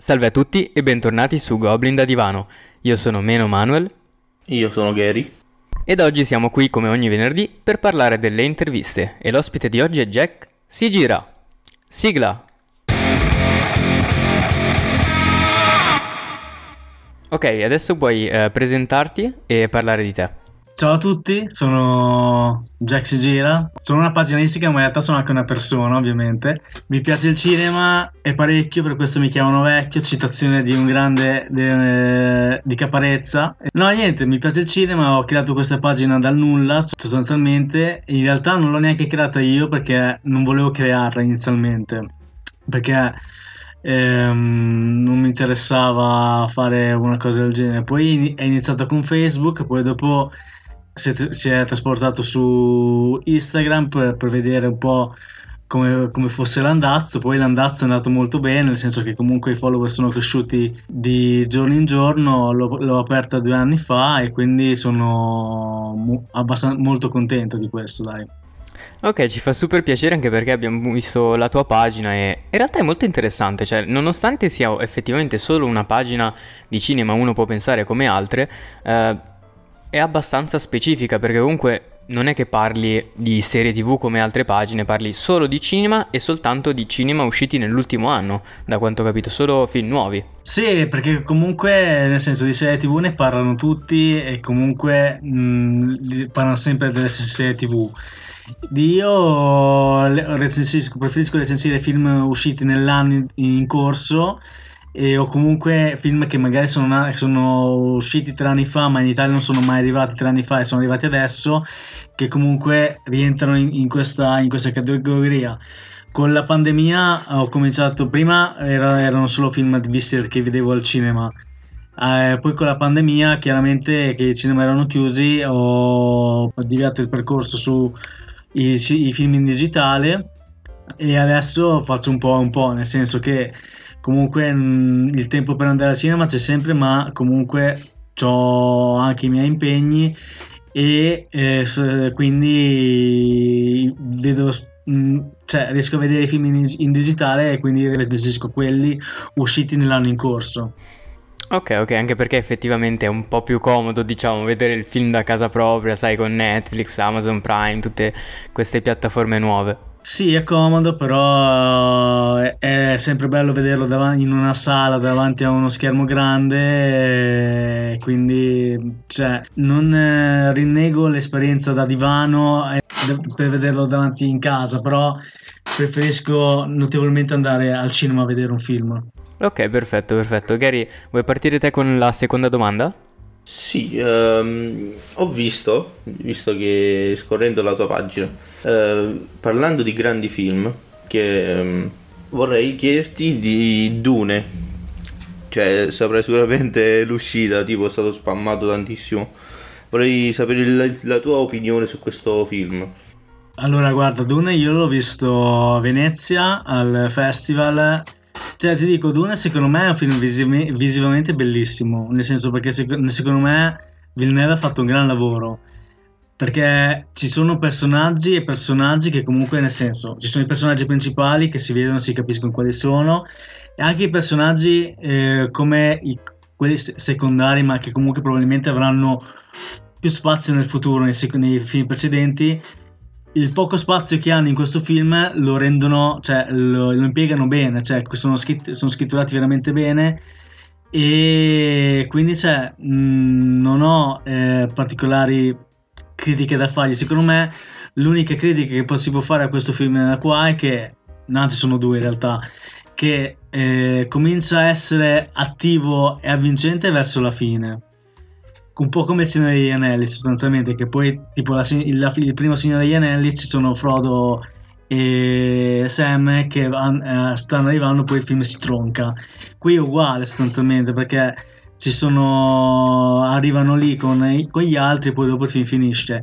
Salve a tutti e bentornati su Goblin da Divano. Io sono Meno Manuel. Io sono Gary. Ed oggi siamo qui come ogni venerdì per parlare delle interviste. E l'ospite di oggi è Jack. Si gira. Sigla. Ok, adesso puoi eh, presentarti e parlare di te. Ciao a tutti, sono Jack Sigira, sono una paginistica ma in realtà sono anche una persona ovviamente. Mi piace il cinema e parecchio, per questo mi chiamano vecchio, citazione di un grande de, di Caparezza. No niente, mi piace il cinema, ho creato questa pagina dal nulla sostanzialmente, in realtà non l'ho neanche creata io perché non volevo crearla inizialmente, perché ehm, non mi interessava fare una cosa del genere. Poi è iniziato con Facebook, poi dopo si è, si è trasportato su Instagram per, per vedere un po' come, come, fosse l'andazzo. Poi l'andazzo è andato molto bene, nel senso che comunque i follower sono cresciuti di giorno in giorno. L'ho, l'ho aperta due anni fa e quindi sono mo, molto contento di questo, dai. Ok, ci fa super piacere anche perché abbiamo visto la tua pagina e in realtà è molto interessante, cioè nonostante sia effettivamente solo una pagina di cinema, uno può pensare come altre, eh, è abbastanza specifica perché comunque non è che parli di serie tv come altre pagine, parli solo di cinema e soltanto di cinema usciti nell'ultimo anno, da quanto ho capito, solo film nuovi. Sì, perché comunque nel senso di serie tv ne parlano tutti e comunque mh, parlano sempre delle stesse serie tv. Io recensisco, preferisco recensire film usciti nell'anno in corso e, o comunque film che magari sono, sono, usciti tre anni fa ma in Italia non sono mai arrivati tre anni fa e sono arrivati adesso che comunque rientrano in, in, questa, in questa, categoria. Con la pandemia ho cominciato prima era, erano solo film visti che vedevo al cinema. Eh, poi con la pandemia chiaramente che i cinema erano chiusi ho, deviato il percorso su i, i film in digitale. E adesso faccio un po' un po' nel senso che comunque mh, mm, il tempo per andare al cinema c'è sempre, ma comunque ho anche i miei impegni e eh, quindi vedo mm, cioè, riesco a vedere i film in, in digitale e quindi recensisco quelli usciti nell'anno in corso. Ok, ok, anche perché effettivamente è un po' più comodo, diciamo, vedere il film da casa propria, sai, con Netflix, Amazon Prime, tutte queste piattaforme nuove. Sì, è comodo, però è, è sempre bello vederlo davanti, in una sala davanti a uno schermo grande, quindi cioè, non eh, rinnego l'esperienza da divano eh, per vederlo davanti in casa, però preferisco notevolmente andare al cinema a vedere un film. Ok, perfetto, perfetto. Gary, vuoi partire te con la seconda domanda? Sì, ehm, ho visto, visto che scorrendo la tua pagina, eh, parlando di grandi film, che ehm, vorrei chiederti di Dune. Cioè, saprai sicuramente l'uscita, tipo è stato spammato tantissimo. Vorrei sapere la, la tua opinione su questo film. Allora, guarda, Dune io l'ho visto a Venezia al festival cioè, ti dico, Dune secondo me è un film visiv- visivamente bellissimo, nel senso perché sec- secondo me Villeneuve ha fatto un gran lavoro. Perché ci sono personaggi e personaggi che comunque, nel senso, ci sono i personaggi principali che si vedono, si capiscono quali sono, e anche i personaggi eh, come i, quelli secondari, ma che comunque probabilmente avranno più spazio nel futuro, nei, nei film precedenti, il poco spazio che hanno in questo film lo rendono, cioè lo, lo impiegano bene, cioè sono, scritt- sono, scritturati veramente bene e quindi cioè, mh, mm, non ho eh, particolari critiche da fargli. Secondo me l'unica critica che si può fare a questo film qua è che, anzi sono due in realtà, che eh, comincia a essere attivo e avvincente verso la fine un po' come il Signore degli Anelli sostanzialmente, che poi tipo la, il, il, primo Signore degli Anelli ci sono Frodo e Sam che uh, stanno arrivando, poi il film si tronca. Qui è uguale sostanzialmente perché ci sono, arrivano lì con, con gli altri e poi dopo il film finisce.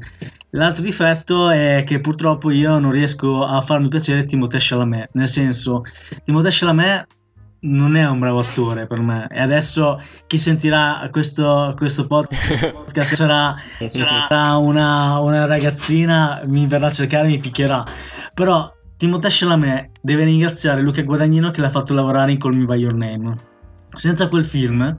L'altro difetto è che purtroppo io non riesco a farmi piacere Timothée Chalamet, nel senso Timothée Chalamet non è un bravo attore per me. E adesso chi sentirà questo, questo podcast sarà, sarà una, una, ragazzina mi verrà a cercare e mi picchierà. Però Timothée Chalamet deve ringraziare Luca Guadagnino che l'ha fatto lavorare in Call Me By Your Name. Senza quel film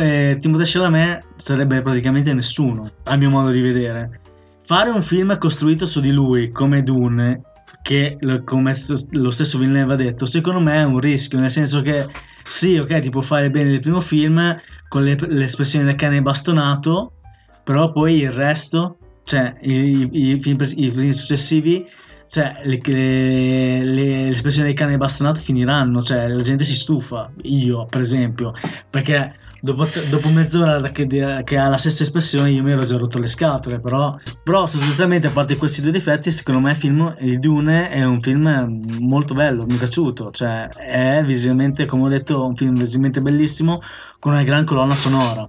eh, Timothée Chalamet sarebbe praticamente nessuno, a mio modo di vedere. Fare un film costruito su di lui come Dune, che come lo stesso Villeneuve ha detto, secondo me è un rischio, nel senso che sì, ok, ti può fare bene il primo film con le, l'espressione del cane bastonato, però poi il resto, cioè i, i, i, film, i film, successivi, cioè le, le, le, espressioni del cane bastonato finiranno, cioè la gente si stufa, io per esempio, perché dopo, dopo mezz'ora che, che, ha la stessa espressione io mi ero già rotto le scatole però, però sostanzialmente a parte questi due difetti secondo me il film il Dune è un film molto bello mi è piaciuto cioè è visivamente come ho detto un film visivamente bellissimo con una gran colonna sonora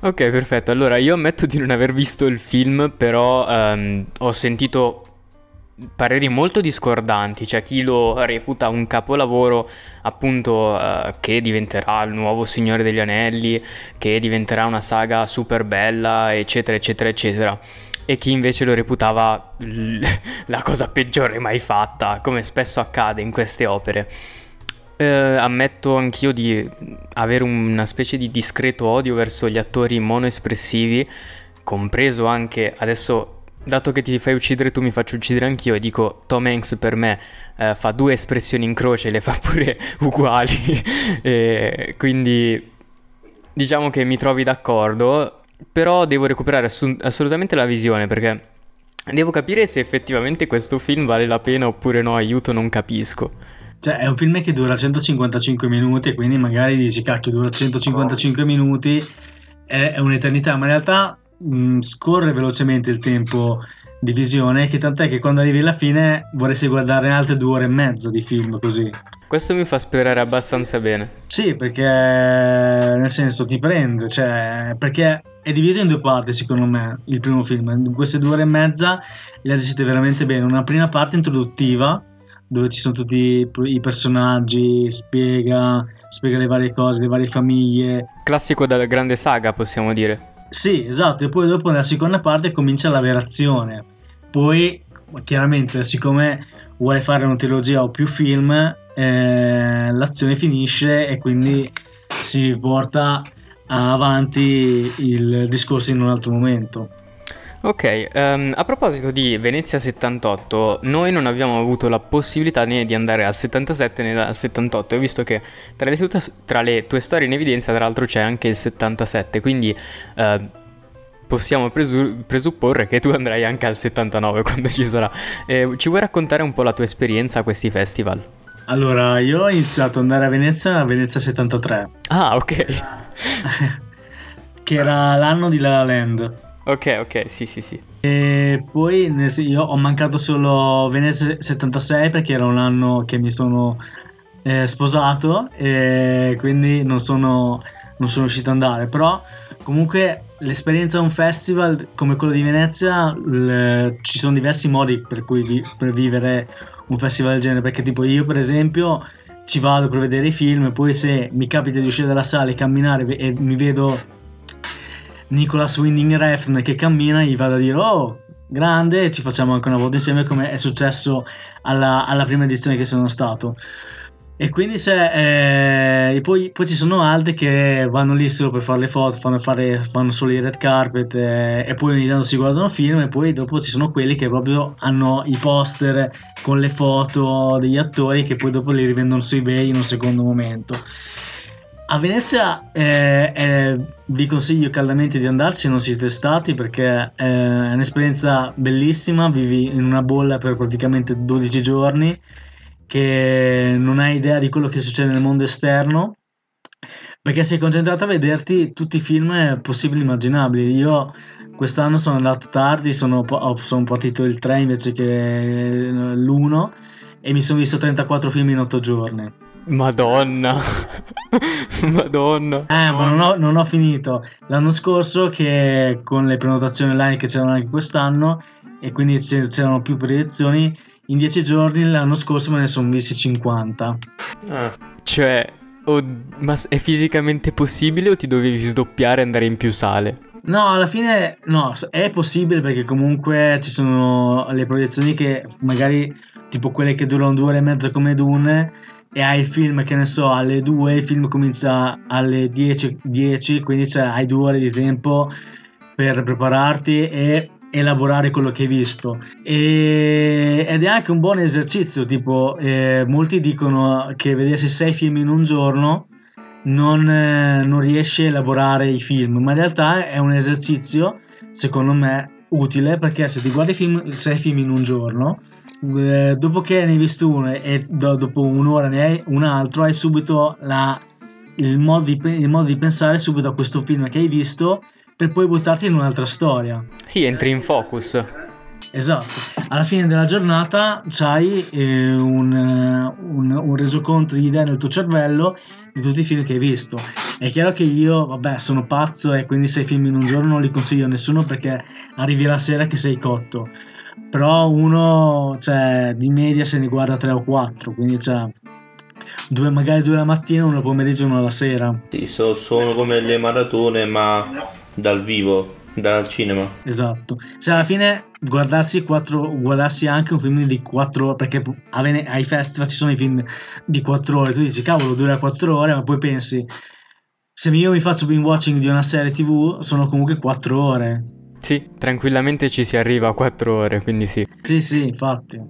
Ok, perfetto. Allora, io ammetto di non aver visto il film, però um, ho sentito pareri molto discordanti, c'è chi lo reputa un capolavoro appunto uh, che diventerà il nuovo Signore degli Anelli, che diventerà una saga super bella, eccetera, eccetera, eccetera. E chi invece lo reputava l- la cosa peggiore mai fatta, come spesso accade in queste opere. Eh, ammetto anch'io di avere una specie di discreto odio verso gli attori monoespressivi, compreso anche adesso dato che ti fai uccidere tu mi faccio uccidere anch'io e dico Tom Hanks per me eh, fa due espressioni in croce e le fa pure uguali. E quindi diciamo che mi trovi d'accordo però devo recuperare ass- assolutamente la visione perché devo capire se effettivamente questo film vale la pena oppure no aiuto non capisco. Cioè è un film che dura 155 minuti quindi magari dici cacchio dura 155 minuti è, è un'eternità ma in realtà mh, mm, scorre velocemente il tempo di visione, che tant'è che quando arrivi alla fine vorresti guardare altre due ore e mezza di film così. Questo mi fa sperare abbastanza bene. Sì, perché nel senso ti prende, cioè, perché è diviso in due parti secondo me il primo film. In queste due ore e mezza le recite veramente bene. Una prima parte introduttiva dove ci sono tutti i personaggi, spiega, spiega le varie cose, le varie famiglie. Classico della grande saga possiamo dire. Sì, esatto, e poi dopo nella seconda parte comincia la vera azione. Poi, chiaramente, siccome vuole fare una trilogia o più film, eh, l'azione finisce e quindi si porta avanti il discorso in un altro momento. Ok, um, a proposito di Venezia 78, noi non abbiamo avuto la possibilità né di andare al 77 né al 78 e visto che tra le, tue, tra le tue storie in evidenza tra l'altro c'è anche il 77, quindi uh, possiamo presu- presupporre che tu andrai anche al 79 quando ci sarà. Eh, ci vuoi raccontare un po' la tua esperienza a questi festival? Allora, io ho iniziato ad andare a Venezia a Venezia 73. Ah, ok. che era l'anno di La La Land. Ok, ok, sì, sì, sì. E poi io ho mancato solo Venezia 76 perché era un anno che mi sono eh, sposato e quindi non sono, non sono riuscito ad andare. Però comunque l'esperienza di un festival come quello di Venezia le, ci sono diversi modi per cui vi, per vivere un festival del genere perché tipo io per esempio ci vado per vedere i film poi se mi capita di uscire dalla sala e camminare e mi vedo Nicolas Winding Refn che cammina gli vado a dire oh grande ci facciamo anche una volta insieme come è successo alla, alla prima edizione che sono stato e quindi se, eh, poi, poi, ci sono altri che vanno lì solo per fare le foto, fanno, fare, fanno solo i red carpet eh, e poi ogni tanto si guardano film e poi dopo ci sono quelli che proprio hanno i poster con le foto degli attori che poi dopo li rivendono su eBay in un secondo momento. A Venezia eh, eh, vi consiglio caldamente di andarci se non siete stati perché è un'esperienza bellissima, vivi in una bolla per praticamente 12 giorni che non hai idea di quello che succede nel mondo esterno perché sei concentrato a vederti tutti i film possibili e immaginabili. Io quest'anno sono andato tardi, sono, sono partito il 3 invece che l'1 e mi sono visto 34 film in 8 giorni. Madonna, Madonna. Eh, ma non ho, non ho, finito. L'anno scorso, che con le prenotazioni online che c'erano anche quest'anno, e quindi c'erano più proiezioni, in 10 giorni l'anno scorso me ne sono visti 50. Ah. Cioè, oh, ma è fisicamente possibile o ti dovevi sdoppiare e andare in più sale? No, alla fine no, è possibile perché comunque ci sono le proiezioni che magari tipo quelle che durano due ore e mezza come Dune e hai il film che ne so alle 2, il film comincia alle 10, 10 quindi cioè, hai due ore di tempo per prepararti e elaborare quello che hai visto. E, ed è anche un buon esercizio tipo eh, molti dicono che vedersi sei film in un giorno non, eh, non riesce a elaborare i film ma in realtà è un esercizio secondo me utile perché se ti guardi film, sei film in un giorno eh, dopo che ne hai visto uno e do, dopo un'ora ne hai un altro, hai subito la, il, modo di, il, modo di, pensare subito a questo film che hai visto per poi buttarti in un'altra storia. Sì, entri in focus. Esatto, alla fine della giornata c'hai eh, un, un, un, resoconto di idee nel tuo cervello di tutti i film che hai visto. È chiaro che io, vabbè, sono pazzo e quindi sei film in un giorno non li consiglio a nessuno perché arrivi la sera che sei cotto però uno cioè, di media se ne guarda 3 o 4 quindi cioè, due, magari due la mattina uno pomeriggio e uno la sera. Sì, so, sono come le maratone ma dal vivo dal cinema. Esatto. Cioè alla fine guardarsi, 4, guardarsi anche un film di 4 ore perché ai festival ci sono i film di 4 ore tu dici cavolo dura 4 ore ma poi pensi se io mi faccio binge watching di una serie tv sono comunque 4 ore sì, tranquillamente ci si arriva a 4 ore, quindi sì. Sì, sì, infatti.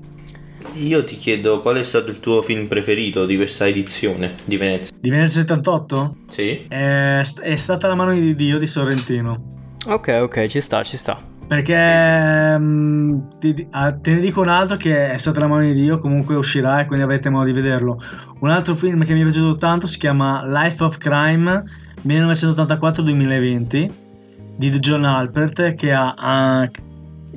Io ti chiedo qual è stato il tuo film preferito di questa edizione di Venezia? Di Venezia 78? Sì. È, è stata La mano di Dio di Sorrentino. Ok, ok, ci sta, ci sta. Perché um, ti, ah, te ne dico un altro che è stata La mano di Dio, comunque uscirà e quindi avrete modo di vederlo. Un altro film che mi è piaciuto tanto si chiama Life of Crime 1984-2020 di John Alpert che, ha, ha,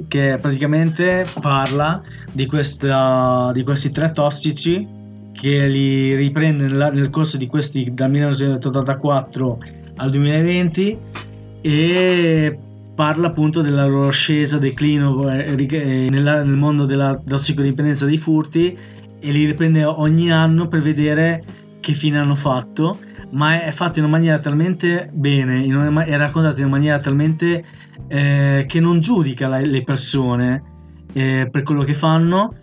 che praticamente parla di, questa, di, questi tre tossici che li riprende nel, nel corso di questi dal 1984 al 2020 e parla appunto della loro ascesa, declino eh, eh, nella, nel mondo della tossicodipendenza dei furti e li riprende ogni anno per vedere che fine hanno fatto ma è fatto in una maniera talmente bene, una, è raccontato in una maniera talmente eh, che non giudica la, le persone eh, per quello che fanno,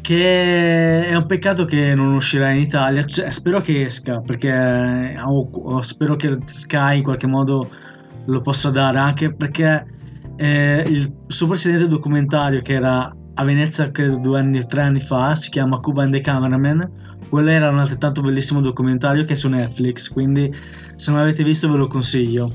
che è un peccato che non uscirà in Italia. Cioè, spero che esca, perché o, o spero che Sky in qualche modo lo possa dare, anche perché eh, il suo precedente documentario che era a Venezia credo due anni tre anni fa si chiama Cuba and the Cameraman quello era un altrettanto bellissimo documentario che è su Netflix, quindi se non l'avete visto ve lo consiglio.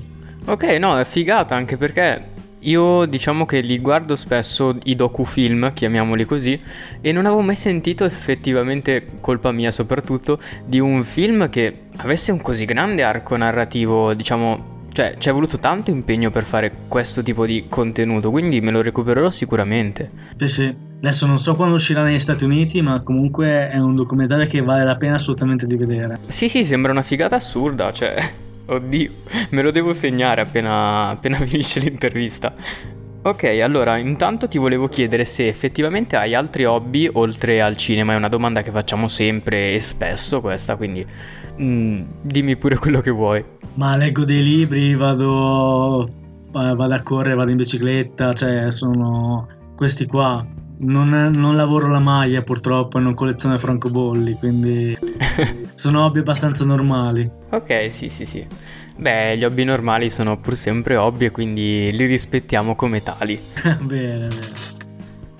Ok, no, è figata anche perché io diciamo che li guardo spesso i docufilm, chiamiamoli così, e non avevo mai sentito effettivamente, colpa mia soprattutto, di un film che avesse un così grande arco narrativo, diciamo, cioè ci è voluto tanto impegno per fare questo tipo di contenuto, quindi me lo recupererò sicuramente. Sì, sì. Adesso non so quando uscirà negli Stati Uniti, ma comunque è un documentario che vale la pena assolutamente di vedere. Sì, sì, sembra una figata assurda, cioè, oddio, me lo devo segnare appena, appena finisce l'intervista. Ok, allora intanto ti volevo chiedere se effettivamente hai altri hobby oltre al cinema, è una domanda che facciamo sempre e spesso questa, quindi mm, dimmi pure quello che vuoi. Ma leggo dei libri, vado, vado a correre, vado in bicicletta, cioè sono questi qua non, non, lavoro la maglia purtroppo e non colleziono francobolli, quindi sono hobby abbastanza normali. Ok, sì, sì, sì. Beh, gli hobby normali sono pur sempre hobby e quindi li rispettiamo come tali. bene, bene.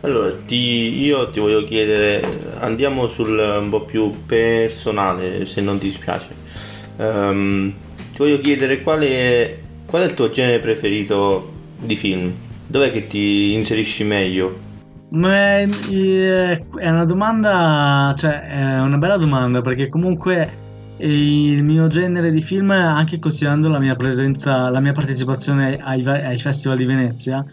Allora, ti, io ti voglio chiedere, andiamo sul un po' più personale, se non ti spiace. Um, ti voglio chiedere qual è, qual è il tuo genere preferito di film? Dov'è che ti inserisci meglio? Ma è, una domanda, cioè è una bella domanda perché comunque il mio genere di film, anche considerando la mia presenza, la mia partecipazione ai, ai festival di Venezia,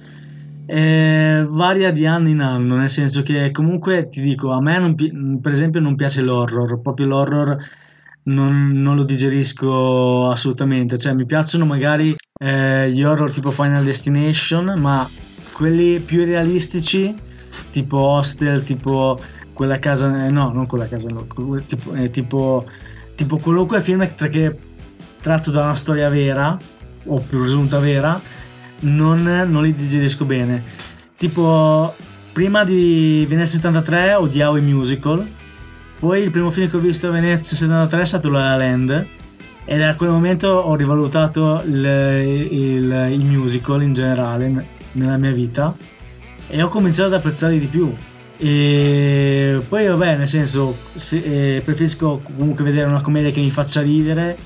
eh, varia di anno in anno, nel senso che comunque ti dico, a me non, per esempio non piace l'horror, proprio l'horror non, non lo digerisco assolutamente, cioè mi piacciono magari eh, gli horror tipo Final Destination, ma quelli più realistici tipo Hostel, tipo quella casa, eh, no, non quella casa, no, tipo, eh, tipo, tipo qualunque film che tratto da una storia vera o presunta vera, non, non li digerisco bene. Tipo, prima di Venezia 73 odiavo i musical Poi il primo film che ho visto a Venezia 73 è stato La La Land e da quel momento ho rivalutato il, il, il musical in generale nella mia vita e ho cominciato ad apprezzarli di più. E poi vabbè, nel senso, se, eh, preferisco comunque vedere una commedia che mi faccia ridere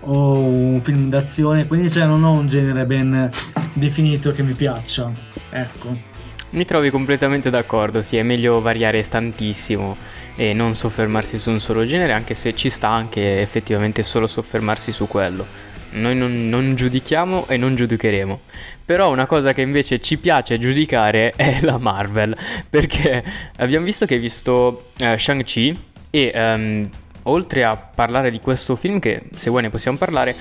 o un film d'azione, quindi cioè, non ho un genere ben definito che mi piaccia. Ecco. Mi trovi completamente d'accordo, sì, è meglio variare tantissimo e non soffermarsi su un solo genere, anche se ci sta anche effettivamente solo soffermarsi su quello. Noi non, non, giudichiamo e non giudicheremo. Però una cosa che invece ci piace giudicare è la Marvel. Perché abbiamo visto che hai visto uh, Shang-Chi e um, oltre a parlare di questo film, che se vuoi ne possiamo parlare,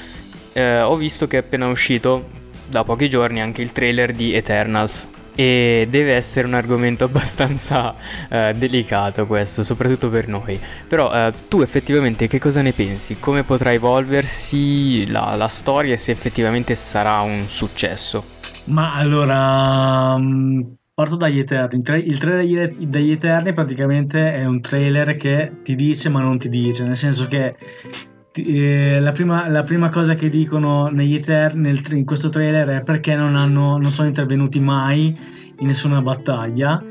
uh, ho visto che è appena uscito da pochi giorni anche il trailer di Eternals e deve essere un argomento abbastanza eh, delicato questo, soprattutto per noi. Però eh, tu effettivamente che cosa ne pensi? Come potrà evolversi la, la storia e se effettivamente sarà un successo? Ma allora... Mm, parto dagli Eterni. Il trailer degli Eterni praticamente è un trailer che ti dice ma non ti dice, nel senso che eh, la, prima, la, prima, cosa che dicono negli Eterni nel, in questo trailer è perché non, hanno, non sono intervenuti mai in nessuna battaglia.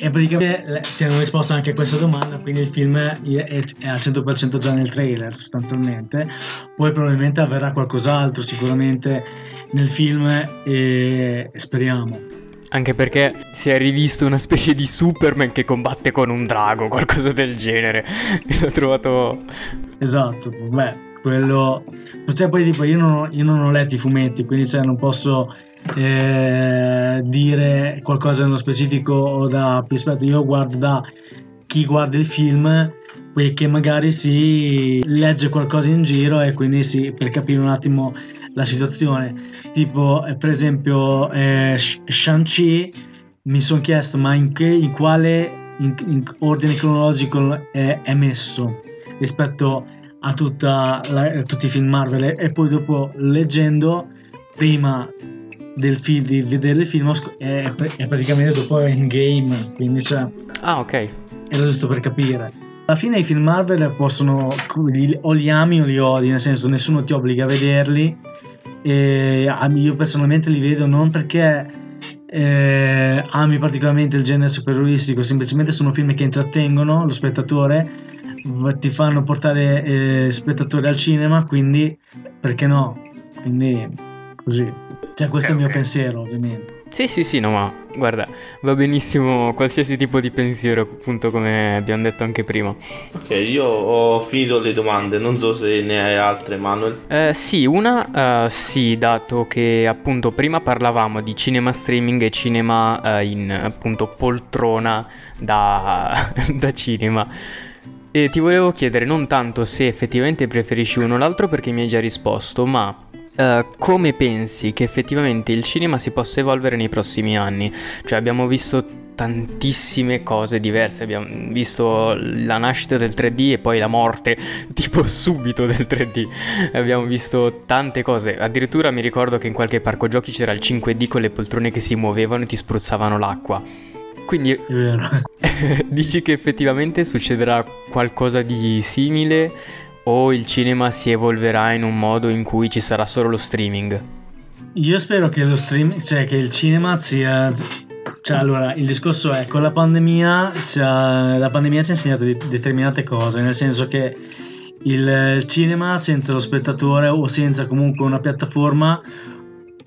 E praticamente ti hanno risposto anche a questa domanda quindi il film è, è, è, al 100% già nel trailer sostanzialmente. Poi probabilmente avverrà qualcos'altro sicuramente nel film e speriamo anche perché si è rivisto una specie di Superman che combatte con un drago, qualcosa del genere. L'ho trovato. Esatto, beh, quello. Cioè, poi tipo, io non, ho, io non ho letto i fumetti, quindi cioè, non posso eh, dire qualcosa nello specifico o da più aspetto. Io guardo da chi guarda il film che magari si legge qualcosa in giro e quindi sì, per capire un attimo la situazione. Tipo, eh, per esempio, eh, Shang-Chi mi sono chiesto ma in, che, in quale in, in ordine cronologico è, è, messo rispetto a, la, a, tutti i film Marvel? E poi dopo leggendo prima del film, di vedere il film è, è praticamente dopo Endgame quindi cioè ah ok. era giusto per capire. Alla fine i film Marvel possono o li ami o li odi nel senso nessuno ti obbliga a vederli e io personalmente li vedo non perché eh, ami particolarmente il genere supereroistico, semplicemente sono film che intrattengono lo spettatore, ti fanno portare eh, spettatori al cinema, quindi perché no? Quindi così. Cioè, questo okay, è il mio okay. pensiero, ovviamente. Sì, sì, sì, no, ma guarda, va benissimo qualsiasi tipo di pensiero, appunto come abbiamo detto anche prima. Ok, io ho finito le domande, non so se ne hai altre, Manuel. Eh, sì, una uh, sì, dato che appunto prima parlavamo di cinema streaming e cinema uh, in appunto poltrona da, da cinema. E ti volevo chiedere non tanto se effettivamente preferisci uno o l'altro perché mi hai già risposto, ma Uh, come pensi che effettivamente il cinema si possa evolvere nei prossimi anni? Cioè abbiamo visto tantissime cose diverse, abbiamo visto la nascita del 3D e poi la morte tipo subito del 3D, abbiamo visto tante cose, addirittura mi ricordo che in qualche parco giochi c'era il 5D con le poltrone che si muovevano e ti spruzzavano l'acqua. Quindi dici che effettivamente succederà qualcosa di simile o il cinema si evolverà in un modo in cui ci sarà solo lo streaming? Io spero che lo streaming, cioè che il cinema sia cioè, allora, il discorso è con la pandemia, la pandemia ci ha insegnato di, determinate cose, nel senso che il cinema senza lo spettatore o senza comunque una piattaforma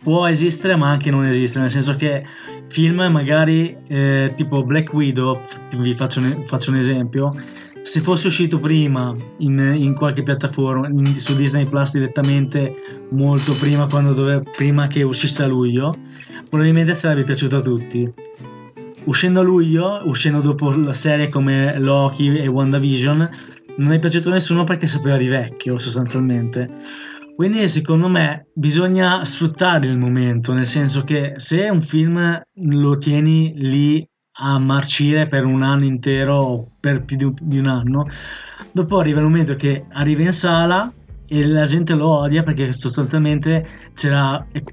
può esistere ma anche non esistere, nel senso che film magari eh, tipo Black Widow, vi faccio un, faccio un esempio, se fosse uscito prima in, in qualche piattaforma, in, su Disney Plus direttamente, molto prima, dove, prima che uscisse a luglio, probabilmente sarebbe piaciuto a tutti. Uscendo a luglio, uscendo dopo la serie come Loki e WandaVision, non è piaciuto a nessuno perché sapeva di vecchio sostanzialmente. Quindi secondo me bisogna sfruttare il momento, nel senso che se un film lo tieni lì a marcire per un anno intero o per più di un anno. Dopo arriva il momento che arriva in sala e la gente lo odia perché sostanzialmente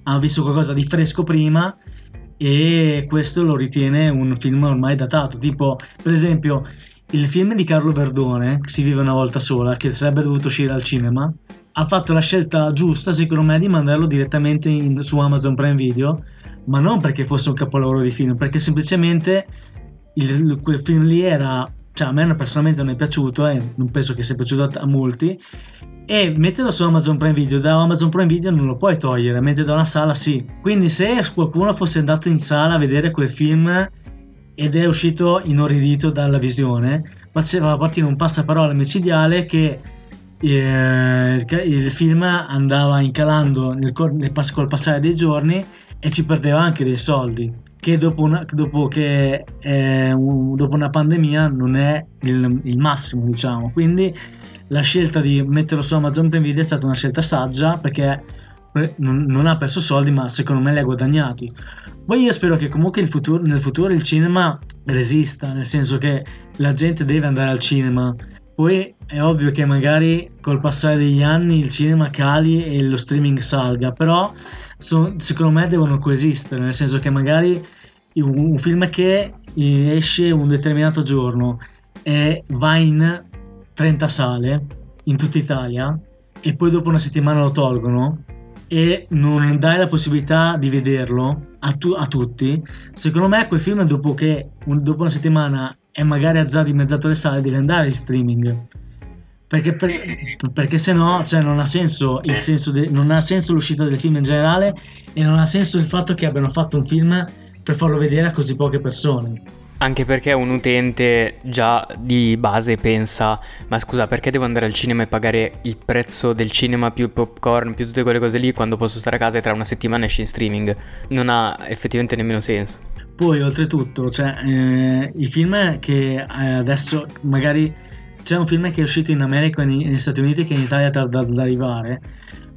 ha visto qualcosa di fresco prima e questo lo ritiene un film ormai datato. Tipo, per esempio, il film di Carlo Verdone, Si vive una volta sola, che sarebbe dovuto uscire al cinema, ha fatto la scelta giusta, secondo me, di mandarlo direttamente in, su Amazon Prime Video, ma non perché fosse un capolavoro di film, perché semplicemente il, quel film lì era, cioè a me personalmente non è piaciuto e non penso che sia piaciuto a, a molti, e metterlo su Amazon Prime Video, da Amazon Prime Video non lo puoi togliere, mentre da una sala sì. Quindi se qualcuno fosse andato in sala a vedere quel film ed è uscito inorridito dalla visione, faceva partire un passaparola micidiale che eh, il film andava incalando nel, nel, col passare dei giorni e ci perdeva anche dei soldi che dopo una, dopo che, eh, un, dopo una pandemia non è il, il, massimo diciamo quindi la scelta di metterlo su Amazon Prime Video è stata una scelta saggia perché non, non ha perso soldi ma secondo me li ha guadagnati poi io spero che comunque futuro, nel futuro il cinema resista, nel senso che la gente deve andare al cinema. Poi è ovvio che magari col passare degli anni il cinema cali e lo streaming salga, però so, secondo me devono coesistere, nel senso che magari un, un film che esce un determinato giorno e va in 30 sale in tutta Italia e poi dopo una settimana lo tolgono, e non dai la possibilità di vederlo a, tu- a tutti, secondo me quel film dopo che un- dopo una settimana è magari già dimezzato le sale deve andare in streaming. Perché, per, sì, sì, sì. perché se no cioè, non, ha senso il senso de- non ha senso l'uscita del film in generale e non ha senso il fatto che abbiano fatto un film per farlo vedere a così poche persone. Anche perché un utente già di base pensa, ma scusa, perché devo andare al cinema e pagare il prezzo del cinema più popcorn, più tutte quelle cose lì, quando posso stare a casa e tra una settimana esce in streaming? Non ha effettivamente nemmeno senso. Poi, oltretutto, cioè, eh, i film che eh, adesso magari c'è un film che è uscito in America e negli Stati Uniti che in Italia tarda ad arrivare,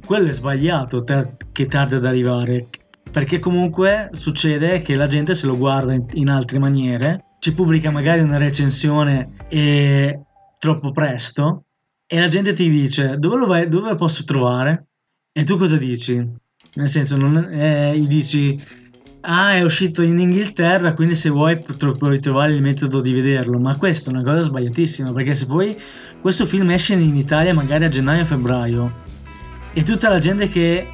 quello è sbagliato ter- che tarda ad arrivare perché comunque succede che la gente se lo guarda in, in altre maniere, ci pubblica magari una recensione e troppo presto e la gente ti dice dove lo, vai, dove lo posso trovare? E tu cosa dici? Nel senso, non, eh, gli dici ah è uscito in Inghilterra quindi se vuoi puoi trovare il metodo di vederlo ma questa è una cosa sbagliatissima perché se poi questo film esce in Italia magari a gennaio febbraio e tutta la gente che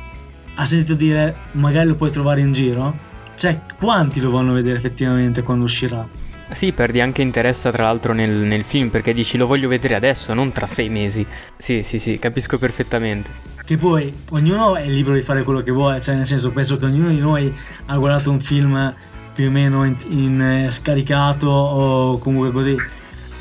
ha sentito dire magari lo puoi trovare in giro? Cioè, quanti lo vanno a vedere effettivamente quando uscirà? Sì, perdi anche interesse tra l'altro nel, nel, film perché dici lo voglio vedere adesso, non tra sei mesi. Sì, sì, sì, capisco perfettamente. Che poi ognuno è libero di fare quello che vuole, cioè nel senso penso che ognuno di noi ha guardato un film più o meno in, in eh, scaricato o comunque così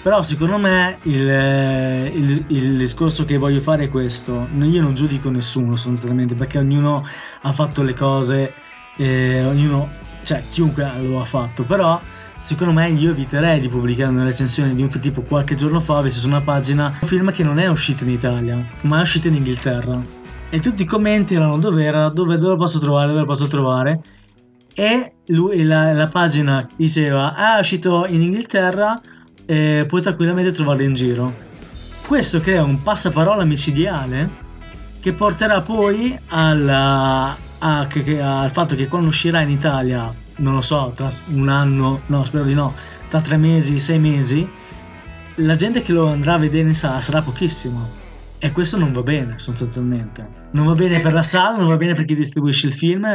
però secondo me il, eh, il, il, discorso che voglio fare è questo. Io non giudico nessuno sostanzialmente perché ognuno ha fatto le cose, eh, ognuno, cioè chiunque lo ha fatto, però secondo me io eviterei di pubblicare una recensione di un film tipo qualche giorno fa, avessi su una pagina un film che non è uscito in Italia, ma è uscito in Inghilterra. E tutti i commenti erano dove era, dove, dove lo posso trovare, dove lo posso trovare. E lui, la, la pagina diceva, ah, è uscito in Inghilterra, e puoi tranquillamente trovarlo in giro. Questo crea un passaparola micidiale che porterà poi alla, a, che, che, al fatto che quando uscirà in Italia, non lo so, tra un anno, no, spero di no, tra tre mesi, sei mesi, la gente che lo andrà a vedere in sala sarà pochissimo. E questo non va bene, sostanzialmente. Non va bene per la sala, non va bene per chi distribuisce il film,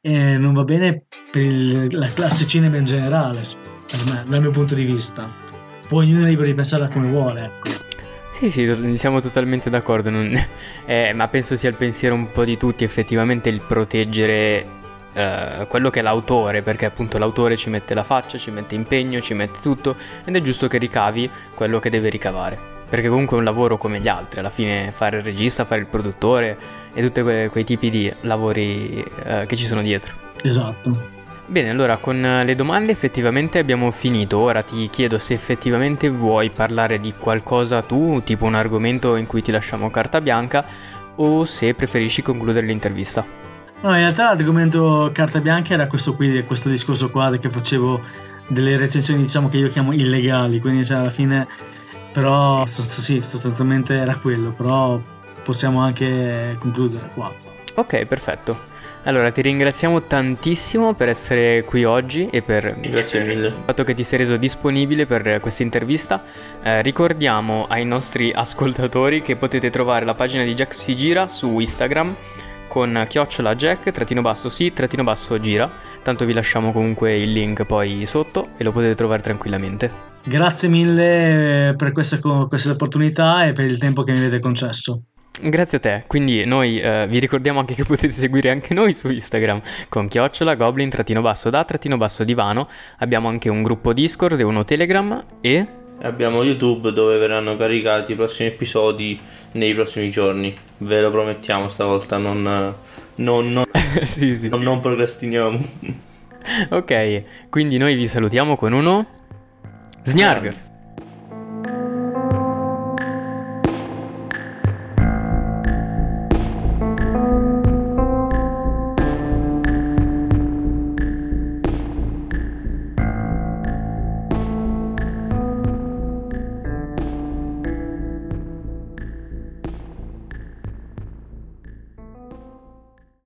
e non va bene per il, la classe cinema in generale, per me, dal mio punto di vista poi ognuno è libero di pensarla come vuole. Ecco. Sì, sì, siamo totalmente d'accordo, non... eh, ma penso sia il pensiero un po' di tutti effettivamente il proteggere eh, quello che è l'autore, perché appunto l'autore ci mette la faccia, ci mette impegno, ci mette tutto ed è giusto che ricavi quello che deve ricavare. Perché comunque è un lavoro come gli altri, alla fine fare il regista, fare il produttore e tutti que- quei tipi di lavori eh, che ci sono dietro. Esatto. Bene, allora con le domande effettivamente abbiamo finito. Ora ti chiedo se effettivamente vuoi parlare di qualcosa tu, tipo un argomento in cui ti lasciamo carta bianca, o se preferisci concludere l'intervista. No, in realtà l'argomento carta bianca era questo qui, questo discorso qua che facevo delle recensioni, diciamo che io chiamo illegali, quindi cioè, alla fine però sì, sostanzialmente era quello, però possiamo anche concludere qua. Ok, perfetto. Allora, ti ringraziamo tantissimo per essere qui oggi e per Grazie mille. il fatto che ti sei reso disponibile per questa intervista. Eh, ricordiamo ai nostri ascoltatori che potete trovare la pagina di Jack si gira su Instagram con chiocciola jack trattino basso si trattino basso gira. Tanto vi lasciamo comunque il link poi sotto e lo potete trovare tranquillamente. Grazie mille per questa, questa opportunità e per il tempo che mi avete concesso. Grazie a te, quindi noi eh, vi ricordiamo anche che potete seguire anche noi su Instagram con chiocciola goblin trattino basso da trattino basso divano, abbiamo anche un gruppo Discord e uno Telegram e... Abbiamo YouTube dove verranno caricati i prossimi episodi nei prossimi giorni, ve lo promettiamo stavolta, non, non, non, sì, sì. non, non procrastiniamo. ok, quindi noi vi salutiamo con uno... Snarg!